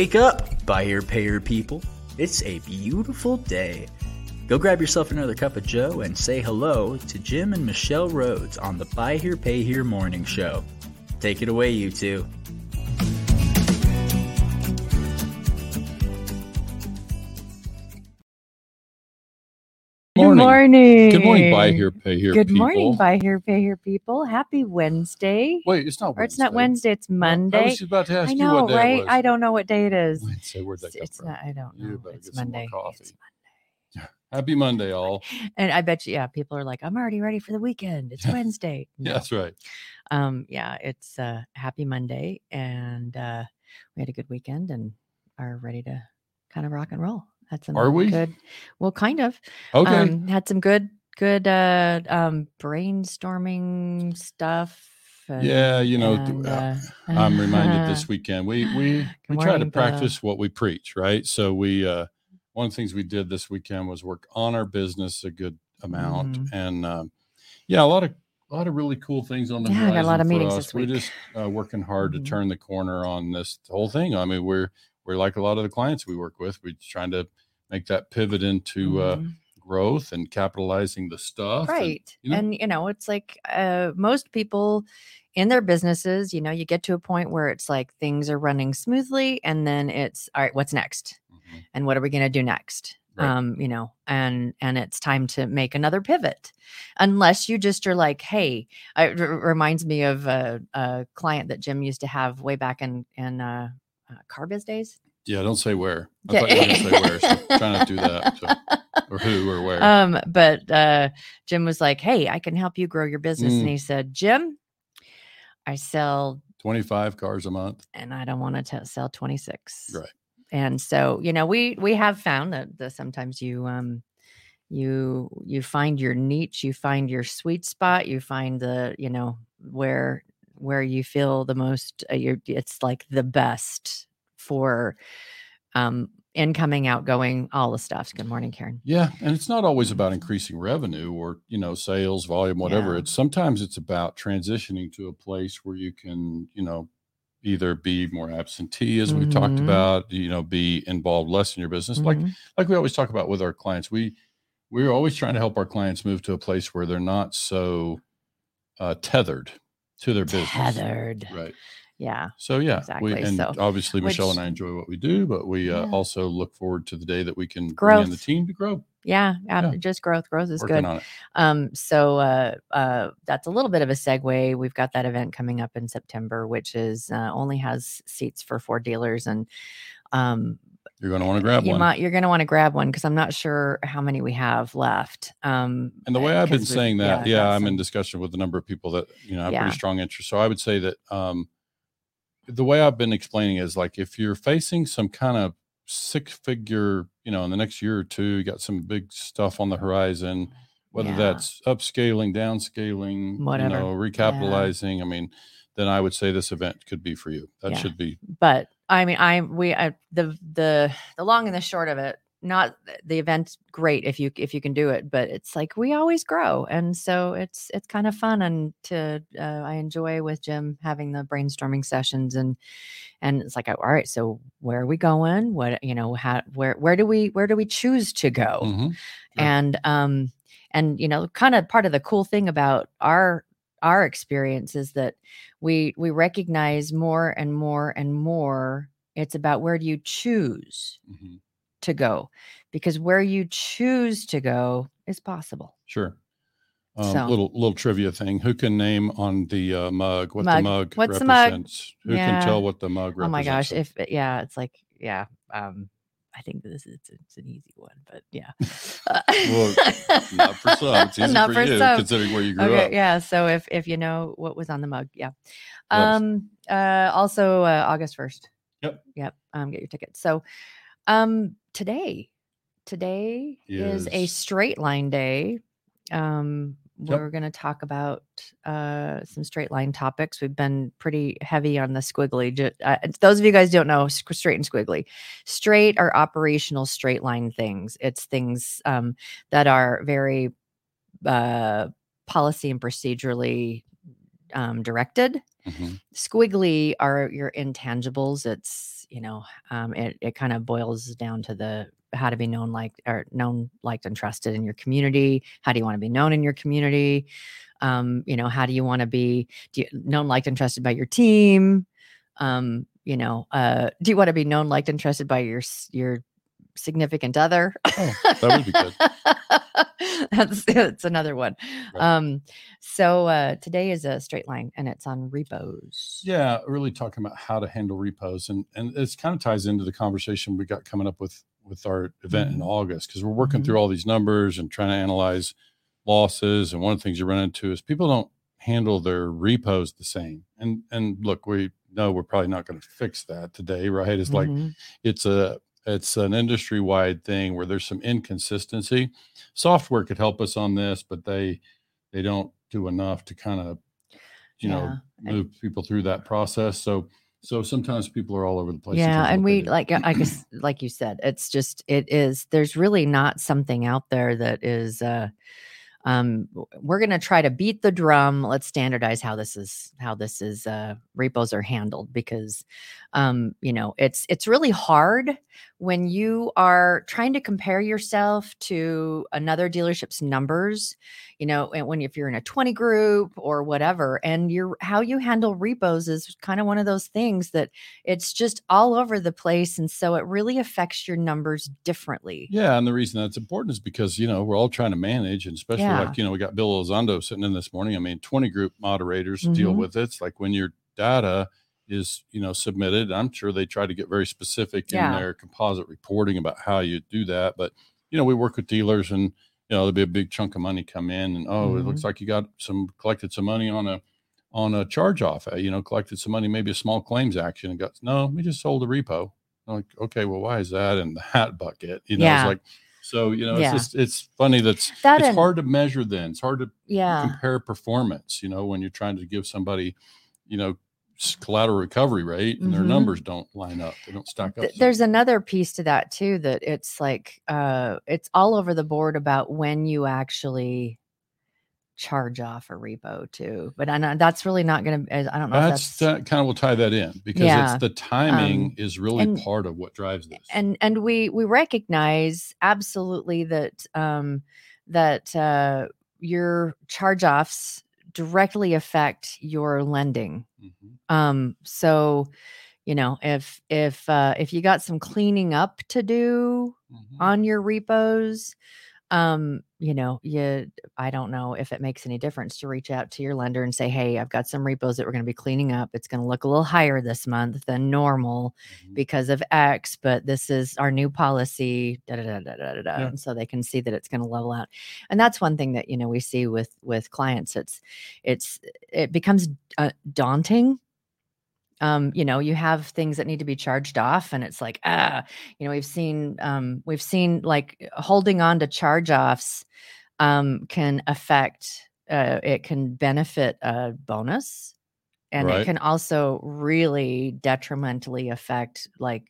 Wake up, buyer payer people. It's a beautiful day. Go grab yourself another cup of Joe and say hello to Jim and Michelle Rhoads on the Buy Here Pay Here morning show. Take it away, you two. Morning. Good morning, buy here, pay here. Good people. morning, buy here, pay here, people. Happy Wednesday. Wait, it's not. Or it's not Wednesday. Wednesday, it's I Monday. was about to ask I you know, day right? I don't know what day it is. Wednesday. Where'd that It's, come it's from? not. I don't know. It's some more Monday. Happy Monday, all. And I bet you, yeah, people are like, I'm already ready for the weekend. It's Wednesday. Yeah, that's right. Um, yeah, it's uh happy Monday, and uh we had a good weekend and are ready to kind of rock and roll. Had some Are we? good well, kind of. Okay. Um, had some good, good uh, um, brainstorming stuff. yeah, you know, and, uh, uh, I'm reminded this weekend we we we Good try to morning, Bill. practice what we preach, right? So we uh one of the things we did this weekend was work on our business a good amount, Mhm. and um, yeah, a lot of a lot of really cool things on the Yeah, I got a lot of meetings us. We're just uh, working hard Mhm. to turn the corner on this whole thing. I mean, we're we're like a lot of the clients we work with. We're trying to make that pivot into uh, Mhm. growth and capitalizing the stuff. and, right you know? and you know it's like uh most people in their businesses you know you get to a point where it's like things are running smoothly and then it's all right what's next Mhm. and what are we going to do next Right. um you know and and it's time to make another pivot unless you just are like hey it r- reminds me of a, a client that jim used to have way back in in uh, uh car biz days Yeah, don't say where. I thought you were going to say where. So try not to do that. So, or who or where. um but uh jim was like hey i can help you grow your business Mm. and he said jim i sell 25 cars a month. and i don't want to sell 26 Right. and so you know we we have found that, that sometimes you um you you find your niche you find your sweet spot you find the you know where where you feel the most uh, you're it's like the best for um incoming outgoing all the stuff good morning karen Yeah, and it's not always about increasing revenue or you know sales volume, whatever. Yeah. It's sometimes it's about transitioning to a place where you can you know either be more absentee, as we've talked Mhm. about, you know, be involved less in your business. Like Mhm. like we always talk about with our clients, we we're always trying to help our clients move to a place where they're not so uh, tethered to their business. tethered Right. yeah So yeah, Exactly, we and so- obviously Michelle and I enjoy what we do, but we uh, Yeah. also look forward to the day that we can bring in the team to grow. yeah, Yeah. just growth growth is working good um so uh uh that's a little bit of a segue we've got that event coming up in september which is uh, only has seats for four dealers and um You're going to want to grab you one. might you're going to want to grab one because i'm not sure how many we have left um and the way I've been saying that, yeah, got I'm in discussion with a number of people that you know have Yeah. pretty strong interest. So I would say that um, the way I've been explaining is like if you're facing some kind of six figure, you know, in the next year or two, you got some big stuff on the horizon, whether Yeah. that's upscaling, downscaling, Whatever. you know, recapitalizing. I mean, then I would say this event could be for you. That Yeah. should be but I mean, I we I, the the the long and the short of it. Not the event's great if you if you can do it, but it's like we always grow, and so it's it's kind of fun and to uh, I enjoy with Jim having the brainstorming sessions and and it's like all right, so where are we going? What you know how where where do we where do we choose to go? Mhm. Sure. and um and you know kind of part of the cool thing about our our experience is that we we recognize more and more and more it's about where do you choose Mhm. to go because where you choose to go is possible Sure. Um, So- Little little trivia thing. Who can name on the uh, mug what the Mug. mug What's the mug? Who Yeah. can tell what the mug represents? oh my gosh if yeah it's like yeah um i think this is it's, an easy one but yeah Well, not for some. It's easy Not for, you, some. considering where you grew okay up. yeah so if if you know what was on the mug yeah Yes. um uh also uh, august 1st Yep. yep um get your tickets so um today today is a straight line day um Yep. we're going to talk about uh some straight line topics. We've been pretty heavy on the squiggly uh, those of you guys don't know straight and squiggly. Straight are operational straight line things. It's things um that are very uh policy and procedurally um, directed Mhm. Squiggly are your intangibles. It's you know, um, it it kind of boils down to the how to be known, like or known, liked, and trusted in your community. How do you want to be known in your community? Um, you know, how do you want to be do you, known, liked, and trusted by your team? Um, you know, uh, do you want to be known, liked, and trusted by your your significant other? Oh, that would be good. that's that's another one. Right. Um, so uh, today is a straight line, and it's on repos. Yeah, really talking about how to handle repos, and and it's kind of ties into the conversation we got coming up with with our event in Mhm. August because we're working Mhm. through all these numbers and trying to analyze losses. And one of the things you run into is people don't handle their repos the same. And and look, we know we're probably not going to fix that today, right? It's like Mhm. it's a it's an industry wide thing where there's some inconsistency. Software could help us on this, but they they don't do enough to kind of you know Yeah, and- move people through that process. So so sometimes people are all over the place. yeah, and we like I guess like you said, it's just it is. There's really not something out there that is. uh um we're going to try to beat the drum let's standardize how this is how this is uh repos are handled because um you know it's it's really hard when you are trying to compare yourself to another dealership's numbers you know and when if you're in a 20 group or whatever and you're how you handle repos is kind of one of those things that it's just all over the place and so it really affects your numbers differently Yeah, and the reason that's important is because you know we're all trying to manage, and especially Yeah. like you know we got Bill Elizondo sitting in this morning. I mean, twenty group moderators deal Mhm. with it. It's like when your data is you know submitted. I'm sure they try to get very specific Yeah. in their composite reporting about how you do that. But you know we work with dealers, and you know there'll be a big chunk of money come in, and oh, it looks mm-hmm. like you got some collected some money on a on a charge off. Eh? You know, collected some money, maybe a small claims action, and got no, we just sold a repo. I'm like, okay, well, why is that in the hat bucket? You know, Yeah. it's like, so, you know, Yeah. it's just, it's funny that's, That it's and- hard to measure then. It's hard to yeah compare performance, you know, when you're trying to give somebody, you know, collateral recovery rate and their Mhm. numbers don't line up. They don't stack up. Th- there's another piece to that too that it's like uh it's all over the board about when you actually charge off a repo too but I know that's really not going to i don't know that's, that's that kind of will tie that in because Yeah. it's the timing Um, is really and- part of what drives this. and and we we recognize absolutely that um that uh your charge offs directly affect your lending Mhm. um so you know if if uh if you got some cleaning up to do Mhm. on your repos um you know you i don't know if it makes any difference to reach out to your lender and say hey i've got some repos that we're going to be cleaning up it's going to look a little higher this month than normal Mhm. because of x but this is our new policy da, da, da, da, da, da, da, Yeah. and so they can see that it's going to level out and that's one thing that you know we see with with clients it's it's it becomes uh, daunting um you know you have things that need to be charged off and it's like ah you know we've seen um we've seen like holding on to charge offs um can affect uh it can benefit a bonus and Right. it can also really detrimentally affect like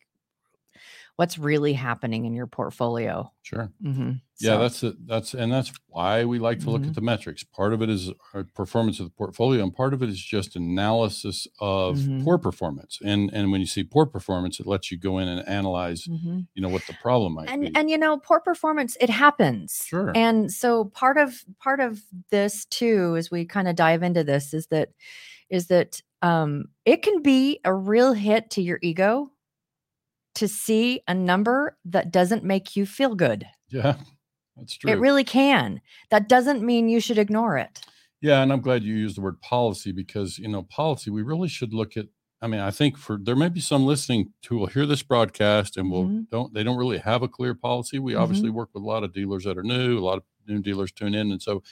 what's really happening in your portfolio Sure. hmm Yeah, that's it. That's and that's why we like to look Mhm. at the metrics. Part of it is our performance of the portfolio, and part of it is just analysis of Mhm. poor performance. And and when you see poor performance, it lets you go in and analyze, hmm you know, what the problem might and be. and you know poor performance it happens Sure. and so part of part of this too as we kind of dive into this is that is that um it can be a real hit to your ego to see a number that doesn't make you feel good yeah, that's true. it really can that doesn't mean you should ignore it Yeah, and I'm glad you used the word policy because you know policy. We really should look at. I mean, I think for there may be some listening who will hear this broadcast and will Mhm. don't they don't really have a clear policy. We Mm-hmm. obviously work with a lot of dealers that are new. A lot of new dealers tune in, and so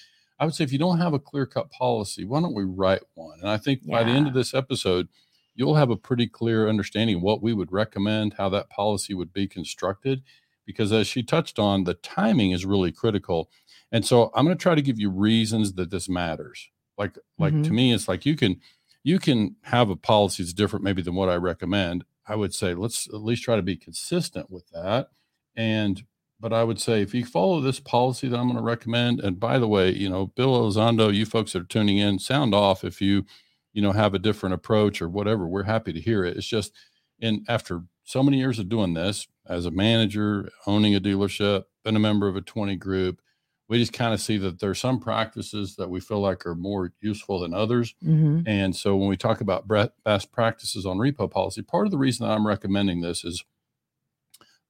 I would say if you don't have a clear cut policy, why don't we write one? And I think by the end of this episode, you'll have a pretty clear understanding of what we would recommend, how that policy would be constructed. Because as she touched on, the timing is really critical. And so I'm going to try to give you reasons that this matters. Like, like to Mhm. me, it's like you can you can have a policy that's different maybe than what I recommend. I would say let's at least try to be consistent with that. And but I would say if you follow this policy that I'm going to recommend, and by the way, you know, Bill Elizondo, you folks that are tuning in, sound off if you you know, have a different approach or whatever, we're happy to hear it. It's just, in after so many years of doing this as a manager, owning a dealership, been a member of a 20 group, we just kind of see that there are some practices that we feel like are more useful than others. Mhm. And so when we talk about best practices on repo policy, part of the reason that I'm recommending this is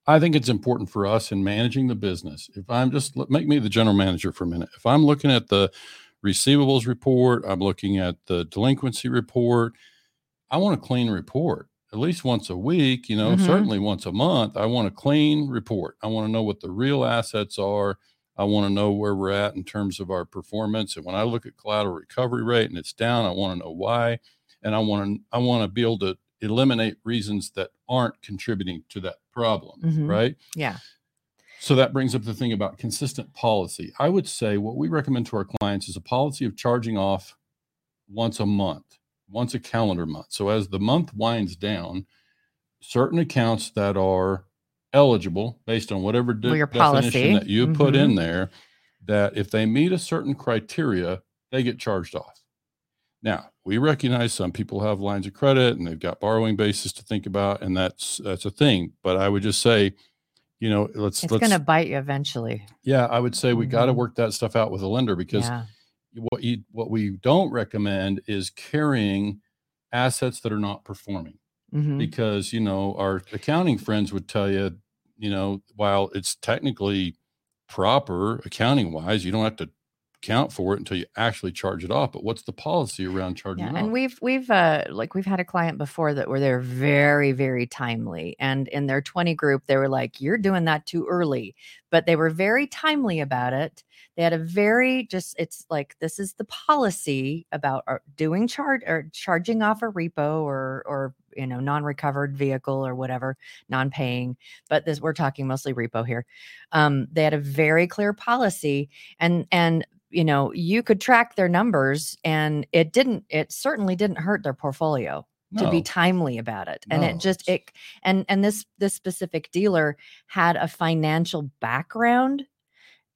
I think it's important for us in managing the business. If I'm just make me the general manager for a minute. If I'm looking at the receivables report, I'm looking at the delinquency report, I want a clean report at least once a week, you know, Mhm. certainly once a month. I want a clean report. I want to know what the real assets are. I want to know where we're at in terms of our performance. And when I look at collateral recovery rate and it's down, I want to know why. And I want to I want to be able to eliminate reasons that aren't contributing to that problem, Mhm. right? Yeah. So that brings up the thing about consistent policy. I would say what we recommend to our clients is a policy of charging off once a month, once a calendar month. So as the month winds down, certain accounts that are eligible based on whatever de- Well, your definition policy. that you put mm-hmm. in there, that if they meet a certain criteria, they get charged off. Now, we recognize some people have lines of credit and they've got borrowing bases to think about, and that's that's a thing. But I would just say, you know, let's It's let's going to bite you eventually. yeah, I would say we got to mm-hmm. work that stuff out with a lender because Yeah. What you what we don't recommend is carrying assets that are not performing Mhm. because you know our accounting friends would tell you, you know, while it's technically proper accounting wise, you don't have to account for it until you actually charge it off. But what's the policy around charging Yeah, it and we've we've uh like we've had a client before that where they're very very timely, and in their twenty group they were like, "You're doing that too early," but they were very timely about it. They had a very just it's like this is the policy about uh, doing charge or charging off a repo or or you know non-recovered vehicle or whatever non-paying but this we're talking mostly repo here um they had a very clear policy and and you know you could track their numbers and it didn't it certainly didn't hurt their portfolio to be timely about it and No, it just it and and this this specific dealer had a financial background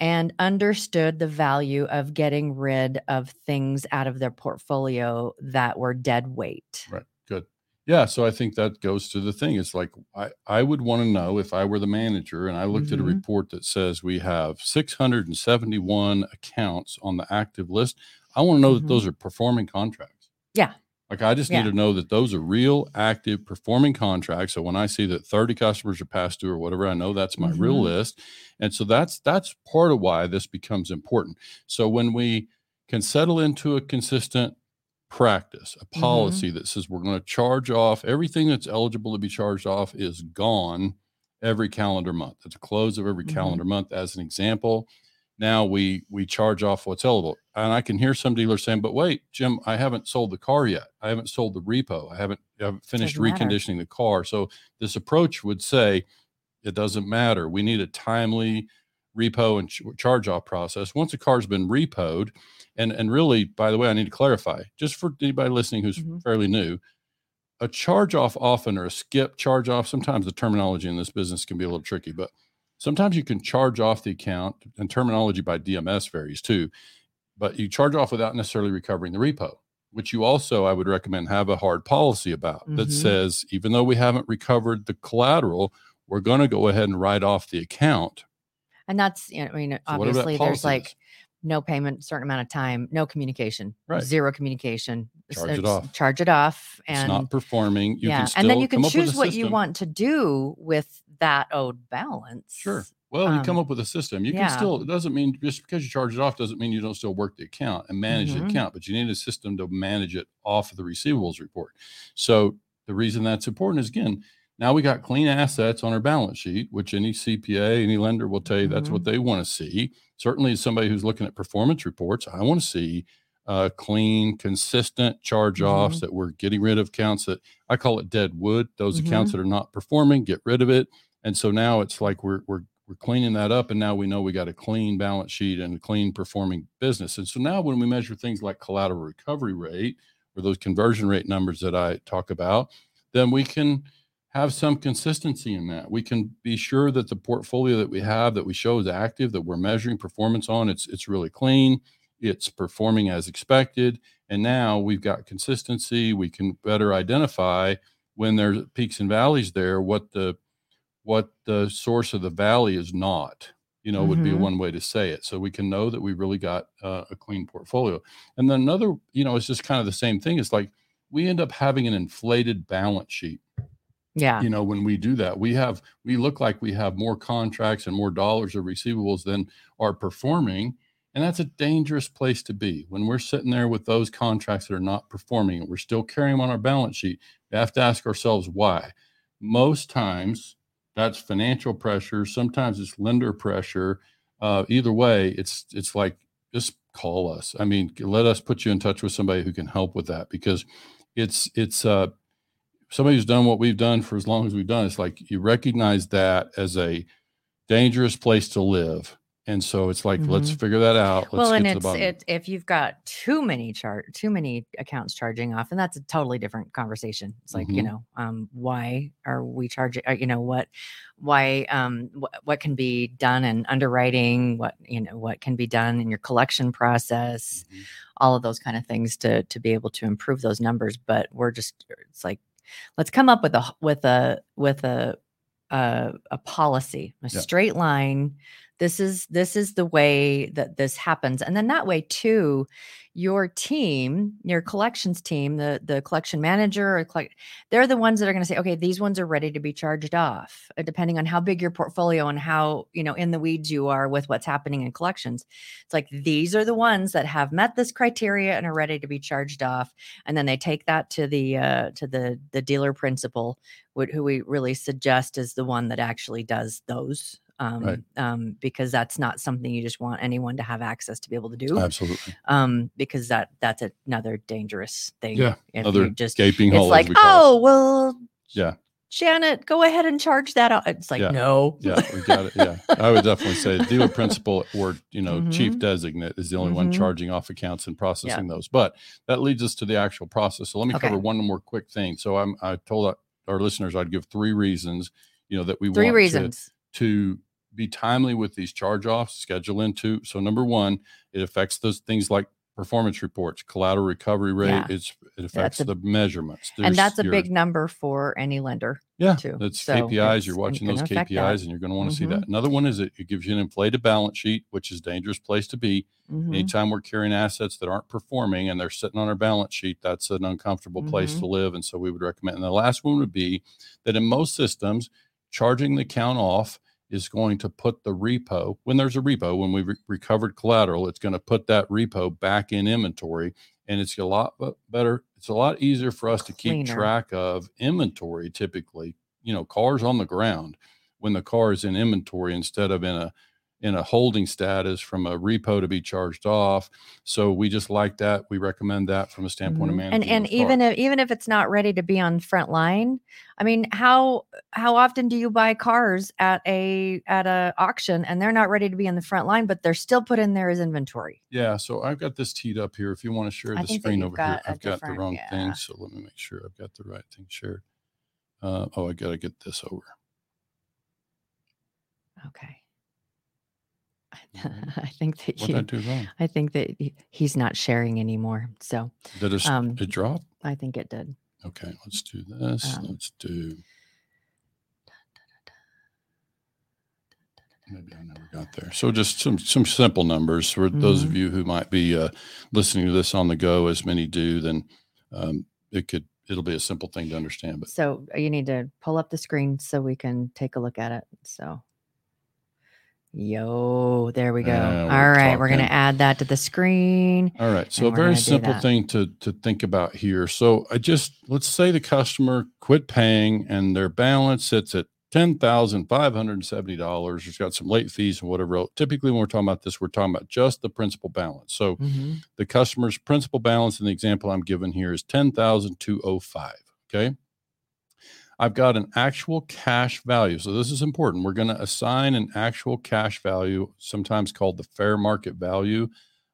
and understood the value of getting rid of things out of their portfolio that were dead weight Right. Good. Yeah. So I think that goes to the thing. It's like I, I would want to know if I were the manager and I looked at a Mhm. report that says we have 671 accounts on the active list. I want to know that Mhm. those are performing contracts. Yeah. Like I just Yeah. need to know that those are real, active, performing contracts. So when I see that 30 customers are past due or whatever, I know that's my real Mhm. list. And so that's that's part of why this becomes important. So when we can settle into a consistent practice, a Mhm. policy that says we're going to charge off everything that's eligible to be charged off is gone every calendar month. At the close of every Mhm. calendar month, as an example. Now we we charge off what's eligible. And I can hear some dealers saying, but wait, Jim, I haven't sold the car yet. I haven't sold the repo. I haven't, I haven't finished Doesn't matter. reconditioning the car. So this approach would say it doesn't matter. We need a timely repo and ch- charge off process. Once a car's been repoed, and and really, by the way, I need to clarify just for anybody listening who's Mhm. fairly new, a charge off often or a skip charge off. Sometimes the terminology in this business can be a little tricky, but sometimes you can charge off the account, and terminology by DMS varies too. But you charge off without necessarily recovering the repo, which you also I would recommend have a hard policy about that Mhm. says even though we haven't recovered the collateral, we're going to go ahead and write off the account. And that's you know, i mean So obviously there's like no payment certain amount of time no communication Right. zero communication Charge it off. charge it off it's and not performing. You yeah can still and then you can come up with choose what you want to do with that owed balance Sure. Well, you come Um, up with a system. You yeah. can still, it doesn't mean just because you charge it off doesn't mean you don't still work the account and manage Mhm. the account, but you need a system to manage it off of the receivables report. So the reason that's important is again, now we got clean assets on our balance sheet, which any CPA, any lender will tell you that's Mm-hmm. what they want to see. Certainly, as somebody who's looking at performance reports, I want to see uh, clean, consistent charge offs Mhm. that we're getting rid of accounts that I call it dead wood. Those Mm-hmm. accounts that are not performing, get rid of it. And so now it's like we're we're we're cleaning that up, and now we know we got a clean balance sheet and a clean performing business. And so now when we measure things like collateral recovery rate or those conversion rate numbers that I talk about, then we can have some consistency in that. We can be sure that the portfolio that we have that we show is active, that we're measuring performance on, it's it's really clean. it's performing as expected. And now we've got consistency. We can better identify when there's peaks and valleys there, what the what the source of the valley is not you know, would be Mhm. one way to say it. So we can know that we really got uh, a clean portfolio. And then another, you know, it's just kind of the same thing. It's like we end up having an inflated balance sheet. Yeah. You know, when we do that, we have, we look like we have more contracts and more dollars of receivables than are performing. And that's a dangerous place to be. When we're sitting there with those contracts that are not performing and we're still carrying them on our balance sheet, we have to ask ourselves why. Most times, that's financial pressure. Sometimes it's lender pressure. Uh, either way, it's it's like just call us. I mean, let us put you in touch with somebody who can help with that because it's it's uh, somebody who's done what we've done for as long as we've done. It's like you recognize that as a dangerous place to live, and so it's like let's figure that out. Let's well, and it's it if you've got too many chart too many accounts charging off, and that's a totally different conversation. It's like you Mhm. know, um, why are we charging? Uh, you know what, why um, what, what can be done in underwriting? What you know, what can be done in your collection process? Mhm. All of those kind of things to to be able to improve those numbers. But we're just it's like let's come up with a with a with a a, a policy, a Yeah. straight line this is this is the way that this happens and then that way too your team your collections team the the collection manager or collect, they're the ones that are going to say okay these ones are ready to be charged off uh, depending on how big your portfolio and how you know in the weeds you are with what's happening in collections. It's like these are the ones that have met this criteria and are ready to be charged off and then they take that to the uh to the the dealer principal who we really suggest is the one that actually does those um, Right. um, because that's not something you just want anyone to have access to be able to do Absolutely. um, because that that's another dangerous thing Yeah, if Another just gaping it's like we oh well Yeah. janet go ahead and charge that out it's like Yeah. no yeah, we got it. Yeah, I would definitely say dealer principal or you know chief Mhm. designate is the only one Mhm. charging off accounts and processing those. But that leads us to the actual process. So let me Okay. cover one more quick thing. So I'm I told our- listeners I'd give three reasons. You know that we three want to- reasons to be timely with these charge offs, schedule into. So number one, it affects those things like performance reports, collateral recovery rate. Yeah. It's it affects a- the measurements. and that's a your- big number for any lender yeah, too. that's So KPIs. You're watching those gonna that. KPIs, and you're going to want to see Mhm. that. Another one is it, it gives you an inflated balance sheet, which is a dangerous place to be. Mhm. Anytime we're carrying assets that aren't performing and they're sitting on our balance sheet, that's an uncomfortable place Mhm. to live. And so we would recommend. And the last one would be that in most systems, charging the count off is going to put the repo when there's a repo when we've re- recovered collateral it's going to put that repo back in inventory and it's a lot better it's a lot easier for us to keep Cleaner. track of inventory typically you know cars on the ground when the car is in inventory instead of in a in a holding status from a repo to be charged off so we just like that we recommend that from a standpoint of Mhm. managing and and even if even if it's not ready to be on front line i mean how how often do you buy cars at a at a auction and they're not ready to be on the front line but they're still put in there as inventory Yeah, so I've got this teed up here. If you want to share the screen over here, I've got the wrong yeah. thing. So let me make sure I've got the right thing shared. Uh, oh, I got to get this over. okay. i think that What did I you do wrong? i think that he- he's not sharing anymore so Did it, um, it drop? i think it did Okay, let's do this. um, let's do. Maybe I never got there. So just some some simple numbers for those Mm-hmm. of you who might be uh, listening to this on the go, as many do. Then um, it could it'll be a simple thing to understand. But so uh, you need to pull up the screen so we can take a look at it so yo there we go Now all right we're going to add that to the screen All right. So a very simple thing to to think about here. So I just let's say the customer quit paying and their balance sits at ten thousand five hundred and seventy dollars. It's got some late fees and whatever. else. Typically, when we're talking about this, we're talking about just the principal balance. So Mhm. the customer's principal balance in the example I'm given here is ten thousand two oh five. Okay. I've got an actual cash value. So this is important. We're going to assign an actual cash value, sometimes called the fair market value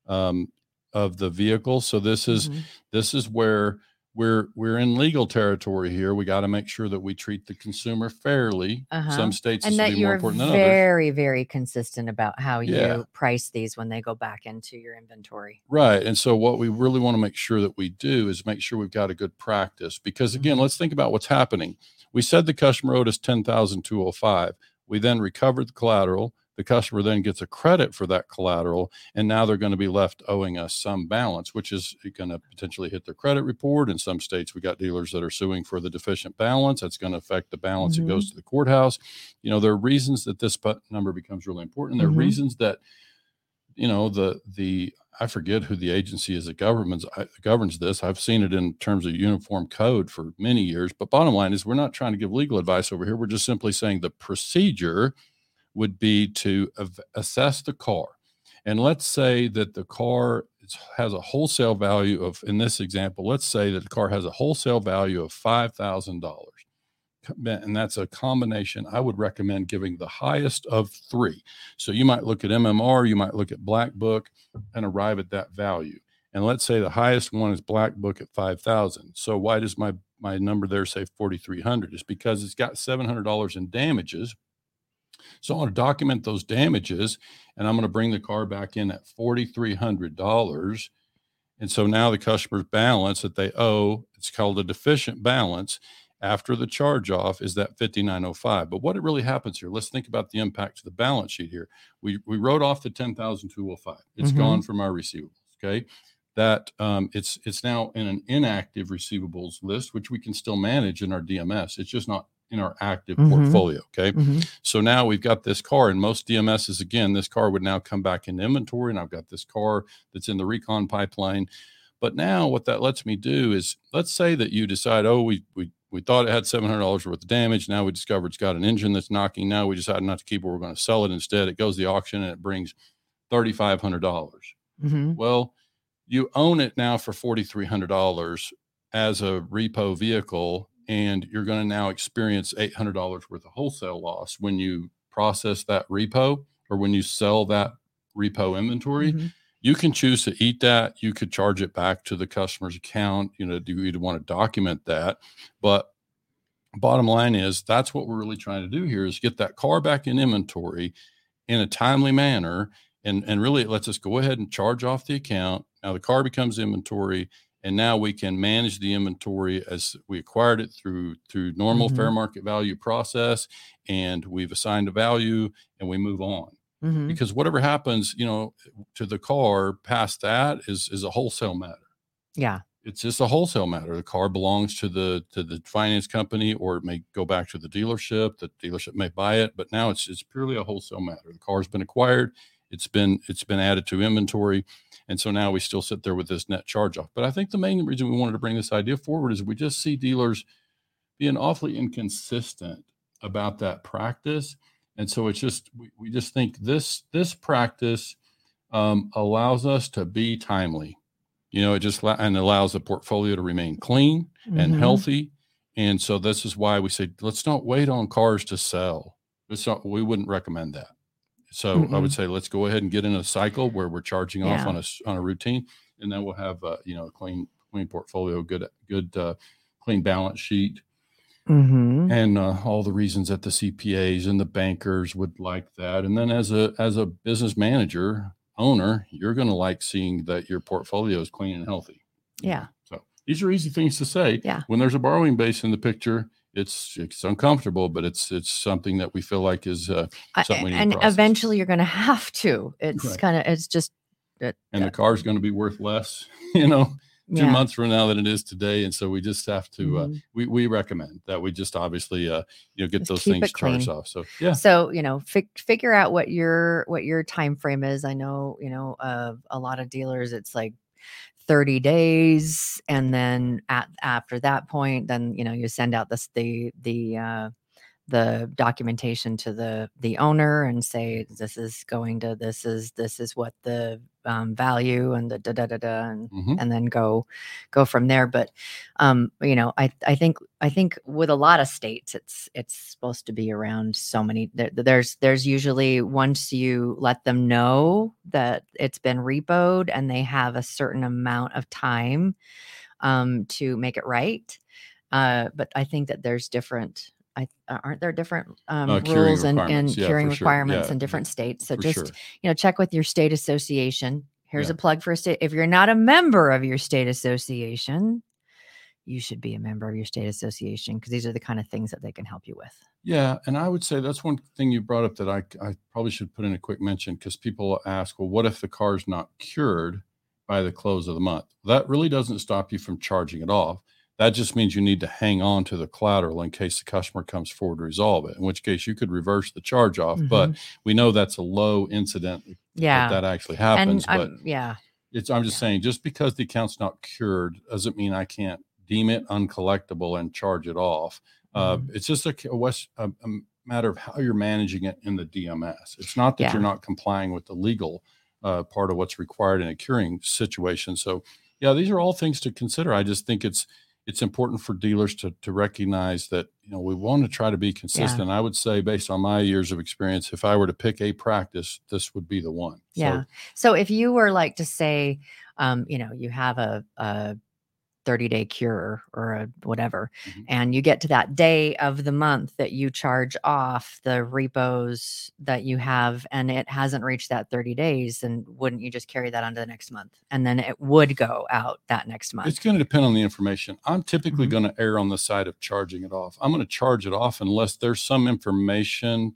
um, of the vehicle. So this is Mhm. this is where we're we're in legal territory here. We got to make sure that we treat the consumer fairly. Uh-huh. Some states and that be you're important than others. very, very consistent about how Yeah. you price these when they go back into your inventory. Right. And so what we really want to make sure that we do is make sure we've got a good practice because again, Mhm. let's think about what's happening. We said the customer owed us 10,205. We then recovered the collateral. The customer then gets a credit for that collateral and now they're going to be left owing us some balance which is going to potentially hit their credit report. In some states we got dealers that are suing for the deficient balance. That's going to affect the balance that goes to the courthouse. You know, there are reasons that this number becomes really important. There are Mhm. reasons that you know the the I forget who the agency is that governs governs this. I've seen it in terms of uniform code for many years. But bottom line is, we're not trying to give legal advice over here. We're just simply saying the procedure would be to assess the car, and let's say that the car has a wholesale value of, in this example, let's say that the car has a wholesale value of five thousand dollars. And that's a combination. I would recommend giving the highest of three. So you might look at MMR, you might look at Black Book and arrive at that value. And let's say the highest one is Black Book at 5,000. So why does my my number there say 4,300? Is because it's got $700 in damages. So I want to document those damages and I'm going to bring the car back in at $4,300. And so now the customer's balance that they owe, it's called a deficient balance after the charge off is that 5905 but what it really happens here let's think about the impact to the balance sheet here. We we wrote off the 10205 It's Mhm. gone from our receivables okay? That um, it's it's now in an inactive receivables list which we can still manage in our dms it's just not in our active Mhm. portfolio okay Mhm. so now we've got this car, and most DMSs, again, this car would now come back into inventory, and I've got this car that's in the recon pipeline. But now what that lets me do is let's say that you decide, oh, we we we thought it had seven hundred dollars worth of damage. Now we discover it's got an engine that's knocking. Now we decide not to keep it. We're going to sell it instead. It goes to the auction and it brings thirty five hundred dollars. Mhm. Well, you own it now for $4,300 as a repo vehicle, and you're going to now experience $800 worth of wholesale loss when you process that repo or when you sell that repo inventory. Mhm. You can choose to eat that. You could charge it back to the customer's account. You know, do you want to document that? But bottom line is that's what we're really trying to do here is get that car back in inventory in a timely manner and and really it lets us go ahead and charge off the account now the car becomes inventory and now we can manage the inventory as we acquired it through through normal fair market value process and we've assigned a value and we move on Mhm. because whatever happens you know to the car past that is is a wholesale matter Yeah. it's just a wholesale matter. The car belongs to the to the finance company, or it may go back to the dealership. The dealership may buy it, but now it's it's purely a wholesale matter. The car's been acquired, it's been it's been added to inventory, and so now we still sit there with this net charge off. But I think the main reason we wanted to bring this idea forward is we just see dealers being awfully inconsistent about that practice, and so it's just we, we just think this this practice um, allows us to be timely. You know it just and allows the portfolio to remain clean and Mhm. healthy. And so this is why we say let's not wait on cars to sell. It's not we wouldn't recommend that so i would say let's go ahead and get in a cycle where we're charging off on a on a routine and then we'll have uh, you know a clean clean portfolio good good uh, clean balance sheet Mhm. and uh, all the reasons that the CPAs and the bankers would like that. And then as a as a business manager owner, you're going to like seeing that your portfolio is clean and healthy. Yeah. So these are easy things to say. Yeah. When there's a borrowing base in the picture, it's it's uncomfortable, but it's it's something that we feel like is uh, something we need and eventually you're going to have to. It's Right. kind of, it's just, it, and the car's going to be worth less, you know, two yeah. months from now than it is today. And so we just have to uh, Mhm. we we recommend that we just obviously uh, you know get Just those things charged off. So yeah. So you know, fig- figure out what your what your time frame is. I know you know uh, a lot of dealers. It's like thirty days, and then at after that point, then you know you send out this the the uh, the documentation to the the owner and say this is going to this is this is what the um, value and the da da da da and Mhm. and then go go from there but um you know i i think i think with a lot of states it's it's supposed to be around so many there, there's there's usually once you let them know that it's been repoed and they have a certain amount of time um, to make it right. Uh, but I think that there's different. I, uh, aren't there different um, Uh, rules and, and. Yeah, curing for sure. requirements Yeah, in different states? So for just sure. you know, check with your state association. Here's Yeah. a plug for a state. If you're not a member of your state association, you should be a member of your state association because these are the kind of things that they can help you with. Yeah, and I would say that's one thing you brought up that I, I probably should put in a quick mention because people ask, well, what if the car's not cured by the close of the month? That really doesn't stop you from charging it off. That just means you need to hang on to the collateral in case the customer comes forward to resolve it. In which case, you could reverse the charge off. But we know that's a low incident that Mm-hmm. Yeah. that actually happens. and but I'm, yeah, it's I'm just saying, just because the account's not cured doesn't mean I can't deem it uncollectible and charge it off. Uh, Mhm. it's just a, c- a west, a, a matter of how you're managing it in the DMS. It's not that Yeah. you're not complying with the legal uh, part of what's required in a curing situation. So, yeah, these are all things to consider. I just think it's it's important for dealers to to recognize that you know we want to try to be consistent. I would say, based on my years of experience, if I were to pick a practice, this would be the one. So, Yeah. So if you were like to say, um, you know, you have a, a 30 day cure or a whatever, Mhm. and you get to that day of the month that you charge off the repos that you have, and it hasn't reached that 30 days, then wouldn't you just carry that on to the next month? And then it would go out that next month. It's going to depend on the information. I'm typically Mhm. going to err on the side of charging it off. I'm going to charge it off unless there's some information,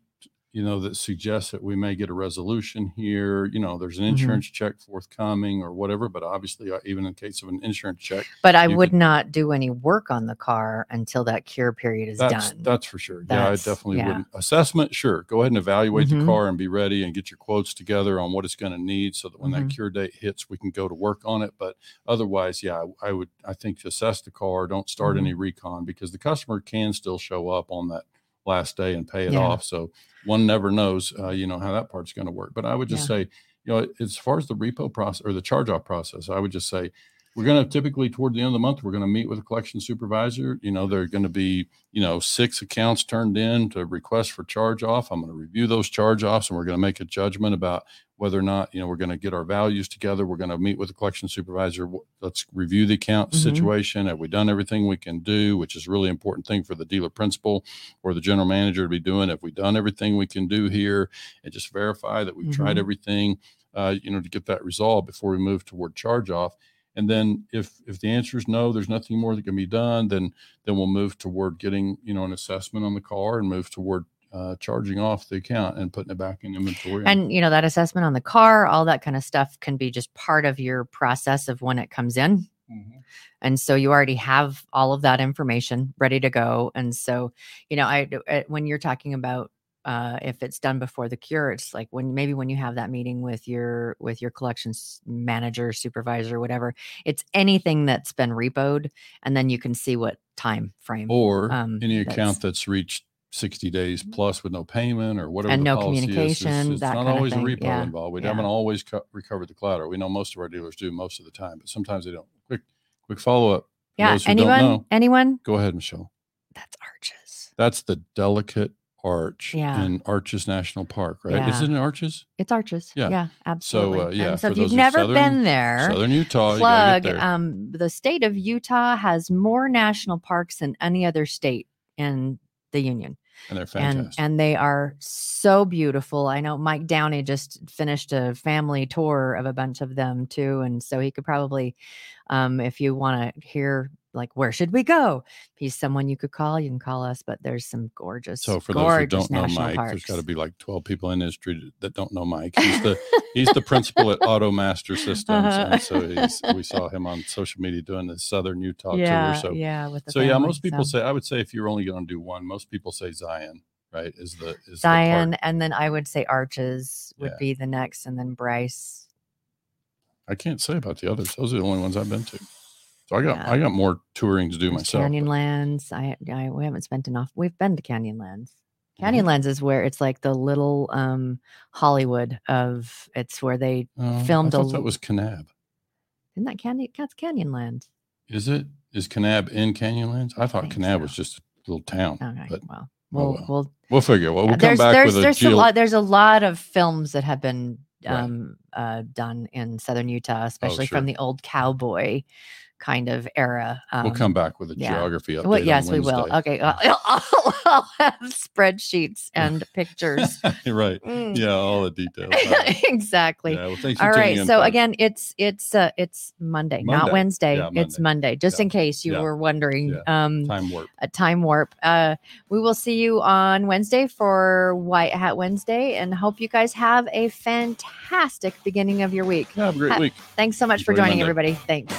you know, that suggests that we may get a resolution here. You know, there's an Mhm. insurance check forthcoming or whatever. But obviously, uh, even in case of an insurance check, but I would could- not do any work on the car until that cure period is that's done. that's for sure. yeah, I definitely yeah. wouldn't. Assessment, sure. Go ahead and evaluate Mhm. the car and be ready and get your quotes together on what it's going to need, so that when Mhm. that cure date hits, we can go to work on it. But otherwise, yeah, I, I would. I think assess the car. Don't start Mm-hmm. any recon because the customer can still show up on that last day and pay it Yeah. off. So one never knows, uh, you know, how that part's going to work. But I would just say, you know, as far as the repo process or the charge off process, I would just say we're going to typically toward the end of the month, we're going to meet with a collection supervisor. You know, there are going to be, you know, six accounts turned in to request for charge off. I'm going to review those charge offs and we're going to make a judgment about whether or not, you know, we're going to get our values together. We're going to meet with the collection supervisor. Let's review the account Mhm. situation. Have we done everything we can do, which is a really important thing for the dealer principal or the general manager to be doing. Have we done everything we can do here and just verify that we've tried Mhm. everything, uh, you know, to get that resolved before we move toward charge off. And then if if the answer is no, there's nothing more that can be done, then then we'll move toward getting you know an assessment on the car and move toward uh, charging off the account and putting it back in inventory. and you know that assessment on the car all that kind of stuff can be just part of your process of when it comes in Mhm. and so you already have all of that information ready to go and so you know i uh, when you're talking about uh, if it's done before the cure it's like when maybe when you have that meeting with your with your collections manager supervisor whatever it's anything that's been repoed and then you can see what time frame or um, any that's- account that's reached 60 days plus with no payment or whatever And no policy is, it's- communication, It's, that not always a repo yeah, involved. We yeah. haven't always co- recovered the collateral. We know most of our dealers do most of the time, but sometimes they don't. Quick, quick follow up. yeah those who don't anyone know- anyone Go ahead, Michelle. that's arches That's the delicate arch Yeah. in Arches National Park, right? Yeah. Is it in Arches? It's arches. Yeah. Yeah, absolutely. uh, yeah, so if you've never southern- been there, Southern Utah. plug. You gotta get there. Um, the state of Utah has more national parks than any other state in the union, and they're and and they are so beautiful. I know Mike Downey just finished a family tour of a bunch of them too, and so he could probably, um, if you want to hear like where should we go, he's someone you could call. You can call us, but there's some gorgeous, so for those who don't know Mike, parks. there's got to be like 12 people in industry that don't know Mike. He's the he's the principal at Automaster Systems, Uh-huh. and so he's, we saw him on social media doing the Southern Utah yeah, tour. So yeah, with the so yeah, most people so. say I would say if you're only going to do one, most people say Zion, right? Is the is Zion, the and then I would say Arches would Yeah. be the next, and then Bryce. I can't say about the others. Those are the only ones I've been to. So I got Yeah. I got more touring to do There's myself. but- Canyonlands. I, I we haven't spent enough. We've been to Canyonlands. Canyonlands is where it's like the little um Hollywood of it's where they Oh, I filmed a thought that l- was Kanab. isn't that Canyon that's Canyonland. Is it? Is Kanab in Canyonlands? I thought think Kanab was just a little town. Okay, But well, oh we'll well. we'll we'll figure. Well, we'll come there's back there's with a there's a lot there's a lot of films that have been Right. um uh done in southern Utah, especially from sure. the old cowboy kind of era. Um, we'll come back with a yeah. geography update. Well, yes, we will. Okay, I'll, I'll, I'll have spreadsheets and pictures. right. Mm. Yeah, all the details. Right. exactly. Yeah, well, thanks All in, So again, it's it's uh it's Monday, not Wednesday. Yeah, It's Monday. Monday, just in case you were wondering. Um, time warp. a time warp. Uh, we will see you on Wednesday for White Hat Wednesday, and hope you guys have a fantastic beginning of your week. Have a great Ha- week. Thanks so much for joining, Monday. everybody. Thanks.